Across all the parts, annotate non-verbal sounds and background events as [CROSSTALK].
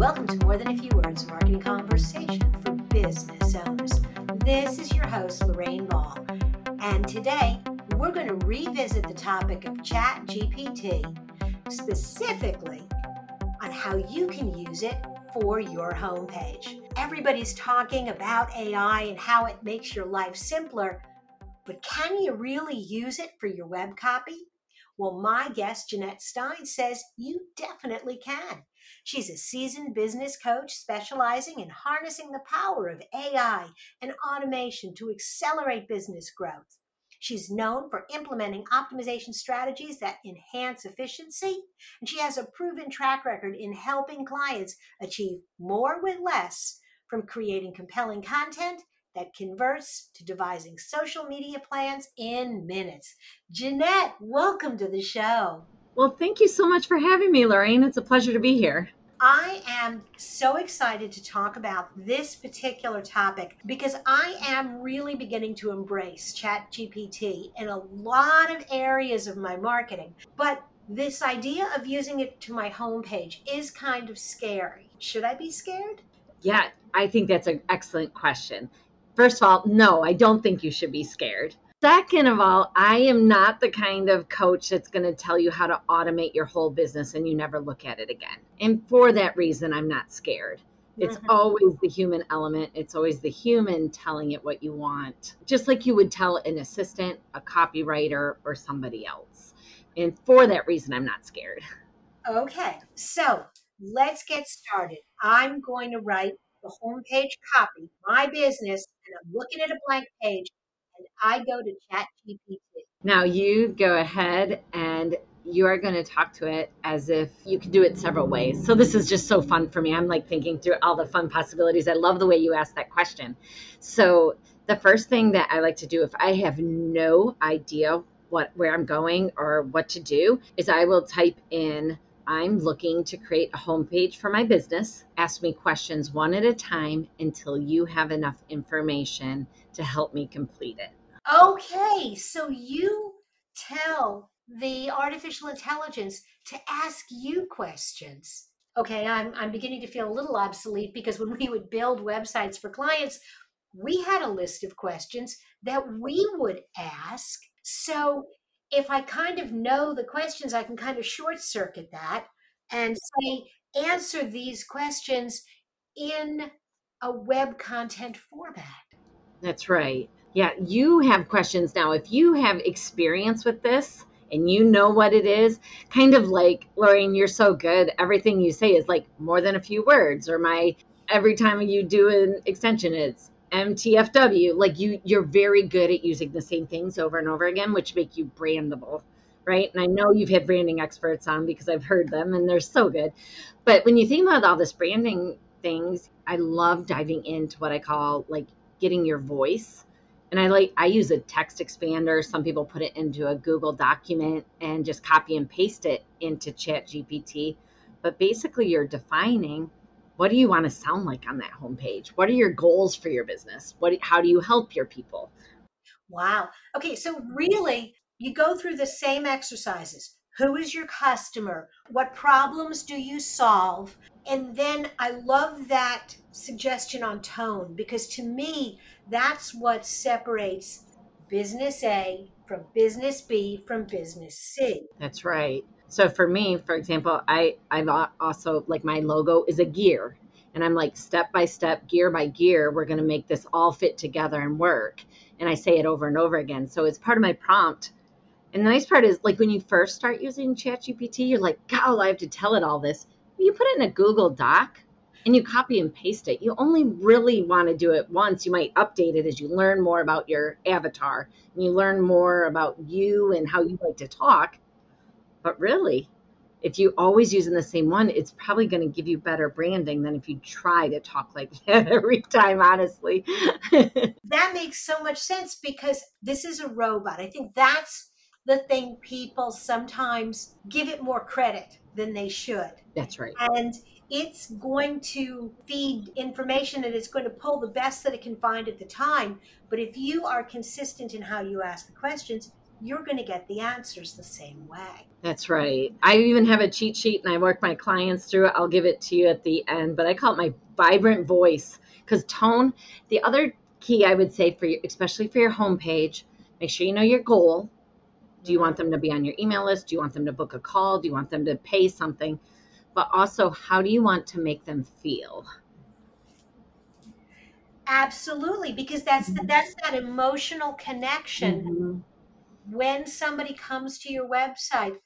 Welcome to More Than a Few Words of Marketing Conversation for Business Owners. This is your host, Lorraine Ball. And today, we're going to revisit the topic of Chat GPT, specifically on how you can use it for your homepage. Everybody's talking about AI and how it makes your life simpler, but can you really use it for your web copy? Well, my guest, Jeanette Stein, says you definitely can. She's a seasoned business coach specializing in harnessing the power of AI and automation to accelerate business growth. She's known for implementing optimization strategies that enhance efficiency, and she has a proven track record in helping clients achieve more with less from creating compelling content that converts to devising social media plans in minutes. Jeanette, welcome to the show. Well, thank you so much for having me, Lorraine. It's a pleasure to be here. I am so excited to talk about this particular topic because I am really beginning to embrace Chat GPT in a lot of areas of my marketing. But this idea of using it to my homepage is kind of scary. Should I be scared? Yeah, I think that's an excellent question. First of all, no, I don't think you should be scared. Second of all, I am not the kind of coach that's going to tell you how to automate your whole business and you never look at it again. And for that reason, I'm not scared. It's mm-hmm. always the human element. It's always the human telling it what you want, just like you would tell an assistant, a copywriter, or somebody else. And for that reason, I'm not scared. Okay, so let's get started. I'm going to write the homepage copy, my business, and I'm looking at a blank page and I go to Chat GPT. Now you go ahead and you are going to talk to it as if you can do it several ways. So this is just so fun for me. I'm like thinking through all the fun possibilities. I love the way you asked that question. So the first thing that I like to do if I have no idea what where I'm going or what to do is I will type in I'm looking to create a homepage for my business. Ask me questions one at a time until you have enough information to help me complete it. Okay, so you tell the artificial intelligence to ask you questions. Okay, I'm, I'm beginning to feel a little obsolete because when we would build websites for clients, we had a list of questions that we would ask. So if I kind of know the questions, I can kind of short circuit that and say, answer these questions in a web content format. That's right. Yeah, you have questions now. If you have experience with this and you know what it is, kind of like, Lorraine, you're so good. Everything you say is like more than a few words, or my every time you do an extension, it's MTFW. Like you, you're very good at using the same things over and over again, which make you brandable, right? And I know you've had branding experts on because I've heard them and they're so good. But when you think about all this branding things, I love diving into what I call like getting your voice. And I like I use a text expander. Some people put it into a Google document and just copy and paste it into Chat GPT. But basically you're defining what do you want to sound like on that homepage? What are your goals for your business? What how do you help your people? Wow. Okay, so really you go through the same exercises. Who is your customer? What problems do you solve? And then I love that suggestion on tone because to me, that's what separates business A from business B from business C. That's right. So for me, for example, I I've also like my logo is a gear and I'm like step by step, gear by gear, we're going to make this all fit together and work. And I say it over and over again. So it's part of my prompt. And the nice part is like when you first start using ChatGPT, you're like, God, I have to tell it all this you put it in a Google Doc and you copy and paste it. You only really want to do it once. You might update it as you learn more about your avatar and you learn more about you and how you like to talk. But really, if you always using the same one, it's probably going to give you better branding than if you try to talk like [LAUGHS] that every time, honestly. [LAUGHS] that makes so much sense because this is a robot. I think that's the thing people sometimes give it more credit than they should. That's right. And it's going to feed information and it's going to pull the best that it can find at the time. But if you are consistent in how you ask the questions, you're going to get the answers the same way. That's right. I even have a cheat sheet and I work my clients through it. I'll give it to you at the end, but I call it my vibrant voice because tone, the other key I would say for you, especially for your homepage, make sure you know your goal. Do you want them to be on your email list? Do you want them to book a call? Do you want them to pay something? But also, how do you want to make them feel? Absolutely, because that's the, that's that emotional connection. Mhm. When somebody comes to your website,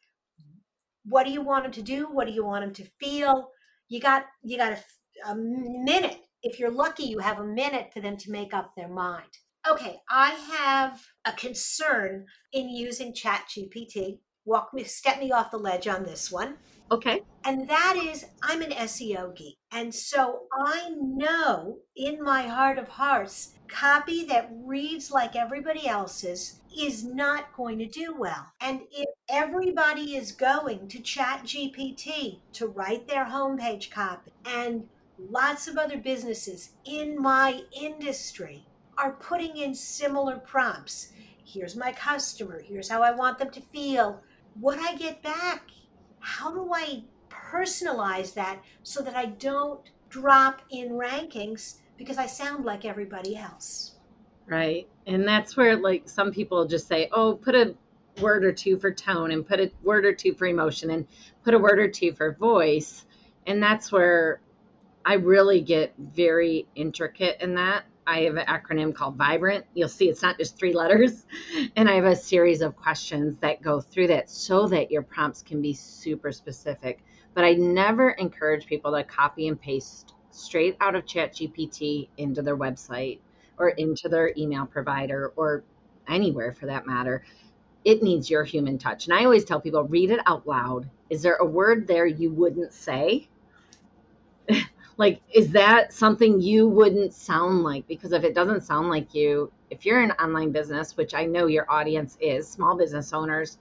what do you want them to do? What do you want them to feel? You got you got a, a minute. If you're lucky, you have a minute for them to make up their mind. Okay, I have a concern in using ChatGPT. Walk me, step me off the ledge on this one. Okay. And that is, I'm an SEO geek. And so I know in my heart of hearts, copy that reads like everybody else's is not going to do well. And if everybody is going to Chat GPT to write their homepage copy, and lots of other businesses in my industry are putting in similar prompts here's my customer, here's how I want them to feel. What I get back how do I personalize that so that I don't drop in rankings because I sound like everybody else? Right. And that's where, like, some people just say, oh, put a word or two for tone and put a word or two for emotion and put a word or two for voice. And that's where I really get very intricate in that. I have an acronym called Vibrant. You'll see it's not just three letters. [LAUGHS] And I have a series of questions that go through that so that your prompts can be super specific. But I never encourage people to copy and paste straight out of ChatGPT into their website or into their email provider or anywhere for that matter. It needs your human touch. And I always tell people read it out loud. Is there a word there you wouldn't say? Like is that something you wouldn't sound like because if it doesn't sound like you if you're an online business which i know your audience is small business owners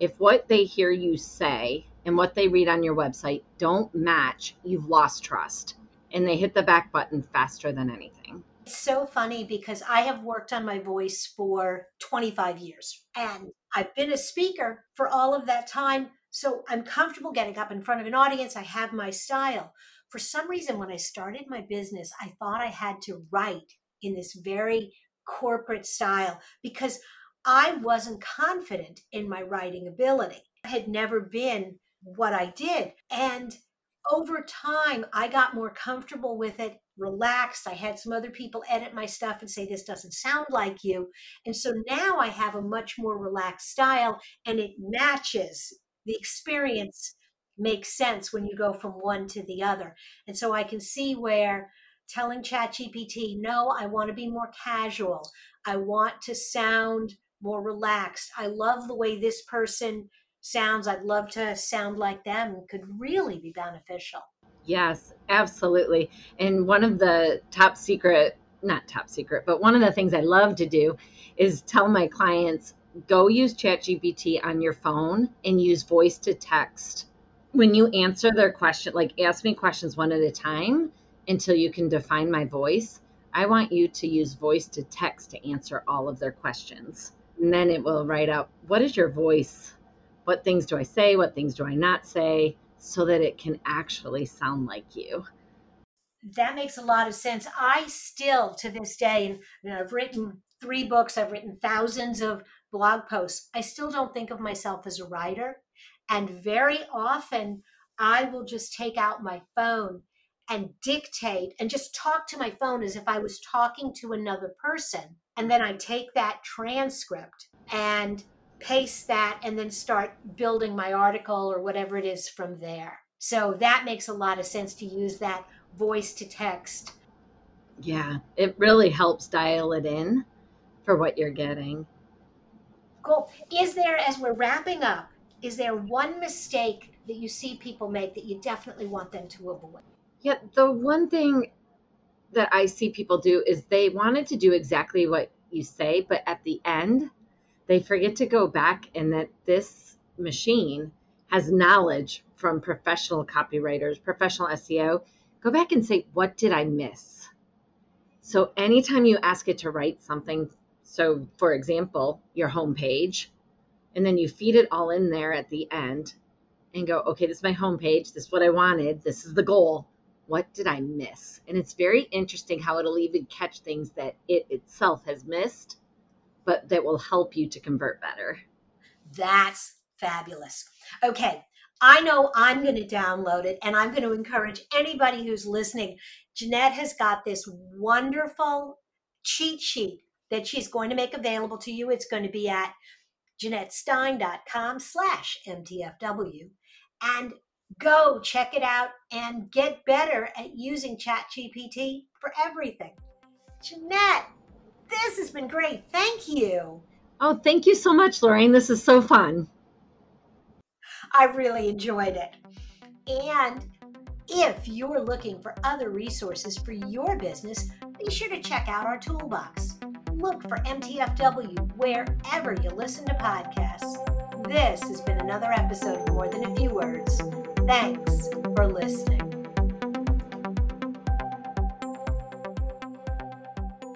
if what they hear you say and what they read on your website don't match you've lost trust and they hit the back button faster than anything It's so funny because I have worked on my voice for 25 years and I've been a speaker for all of that time. So I'm comfortable getting up in front of an audience. I have my style. For some reason, when I started my business, I thought I had to write in this very corporate style because I wasn't confident in my writing ability. I had never been what I did. And over time, I got more comfortable with it, relaxed. I had some other people edit my stuff and say, This doesn't sound like you. And so now I have a much more relaxed style and it matches the experience makes sense when you go from one to the other. And so I can see where telling ChatGPT, no, I want to be more casual. I want to sound more relaxed. I love the way this person sounds. I'd love to sound like them could really be beneficial. Yes, absolutely. And one of the top secret, not top secret, but one of the things I love to do is tell my clients go use ChatGPT on your phone and use voice to text. When you answer their question, like ask me questions one at a time until you can define my voice. I want you to use voice to text to answer all of their questions. And then it will write out what is your voice? What things do I say? What things do I not say? So that it can actually sound like you. That makes a lot of sense. I still, to this day, and I've written three books, I've written thousands of blog posts. I still don't think of myself as a writer. And very often, I will just take out my phone and dictate and just talk to my phone as if I was talking to another person. And then I take that transcript and paste that and then start building my article or whatever it is from there. So that makes a lot of sense to use that voice to text. Yeah, it really helps dial it in for what you're getting. Cool. Is there, as we're wrapping up, is there one mistake that you see people make that you definitely want them to avoid? Yeah, the one thing that I see people do is they wanted to do exactly what you say, but at the end, they forget to go back and that this machine has knowledge from professional copywriters, professional SEO. Go back and say, what did I miss? So anytime you ask it to write something, so for example, your homepage, and then you feed it all in there at the end and go, okay, this is my homepage. This is what I wanted. This is the goal. What did I miss? And it's very interesting how it'll even catch things that it itself has missed, but that will help you to convert better. That's fabulous. Okay, I know I'm going to download it and I'm going to encourage anybody who's listening. Jeanette has got this wonderful cheat sheet that she's going to make available to you. It's going to be at jeanettestein.com slash MTFW. And go check it out and get better at using ChatGPT for everything. Jeanette, this has been great. Thank you. Oh, thank you so much, Lorraine. This is so fun. I really enjoyed it. And if you're looking for other resources for your business, be sure to check out our toolbox. Look for MTFW wherever you listen to podcasts. This has been another episode of More Than a Few Words. Thanks for listening.